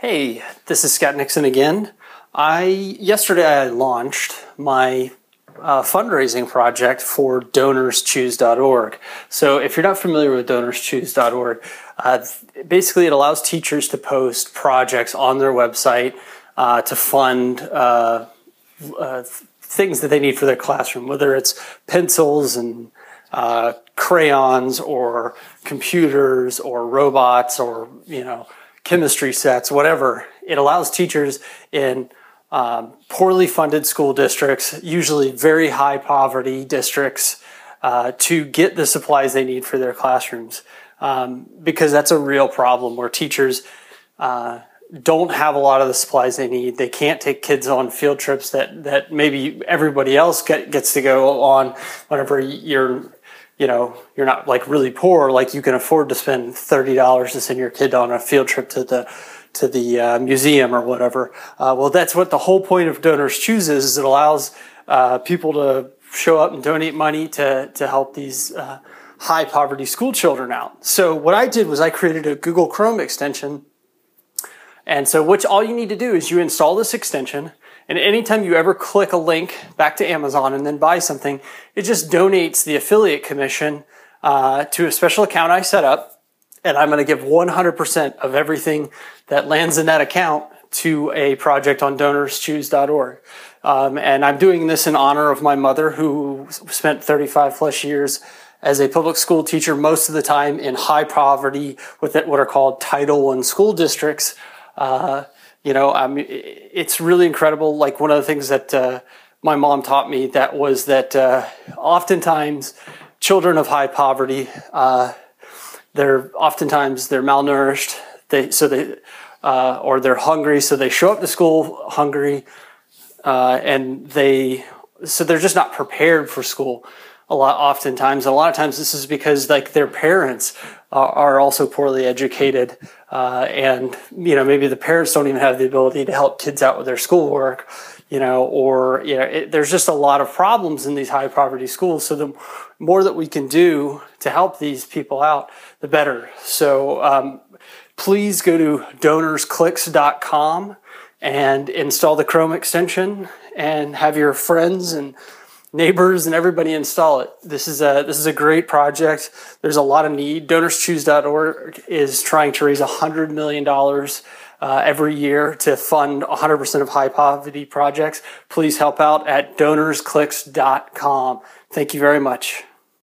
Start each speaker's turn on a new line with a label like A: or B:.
A: Hey, this is Scott Nixon again. I yesterday I launched my uh, fundraising project for DonorsChoose.org. So if you're not familiar with DonorsChoose.org, uh, basically it allows teachers to post projects on their website uh, to fund uh, uh, things that they need for their classroom, whether it's pencils and uh, crayons or computers or robots or you know chemistry sets, whatever. It allows teachers in um, poorly funded school districts, usually very high poverty districts, uh, to get the supplies they need for their classrooms. Um, because that's a real problem where teachers uh, don't have a lot of the supplies they need. They can't take kids on field trips that, that maybe everybody else get, gets to go on whenever you're you know you're not like really poor like you can afford to spend $30 to send your kid on a field trip to the to the uh, museum or whatever. Uh, well that's what the whole point of donors chooses is it allows uh, people to show up and donate money to to help these uh, high poverty school children out. So what i did was i created a google chrome extension. And so what all you need to do is you install this extension and anytime you ever click a link back to Amazon and then buy something, it just donates the affiliate commission uh, to a special account I set up. And I'm going to give 100% of everything that lands in that account to a project on donorschoose.org. Um, and I'm doing this in honor of my mother, who spent 35 plus years as a public school teacher, most of the time in high poverty with what are called Title I school districts. Uh, you know, it's really incredible. Like one of the things that uh, my mom taught me that was that uh, oftentimes children of high poverty, uh, they're oftentimes they're malnourished. They so they uh, or they're hungry, so they show up to school hungry, uh, and they so they're just not prepared for school a lot oftentimes And a lot of times this is because like their parents are, are also poorly educated uh, and you know maybe the parents don't even have the ability to help kids out with their schoolwork you know or you know it, there's just a lot of problems in these high poverty schools. So the more that we can do to help these people out the better. So um, please go to donorsclicks.com and install the chrome extension and have your friends and neighbors and everybody install it. This is a this is a great project. There's a lot of need. DonorsChoose.org is trying to raise hundred million dollars uh, every year to fund 100% of high poverty projects. Please help out at donorsclicks.com. Thank you very much.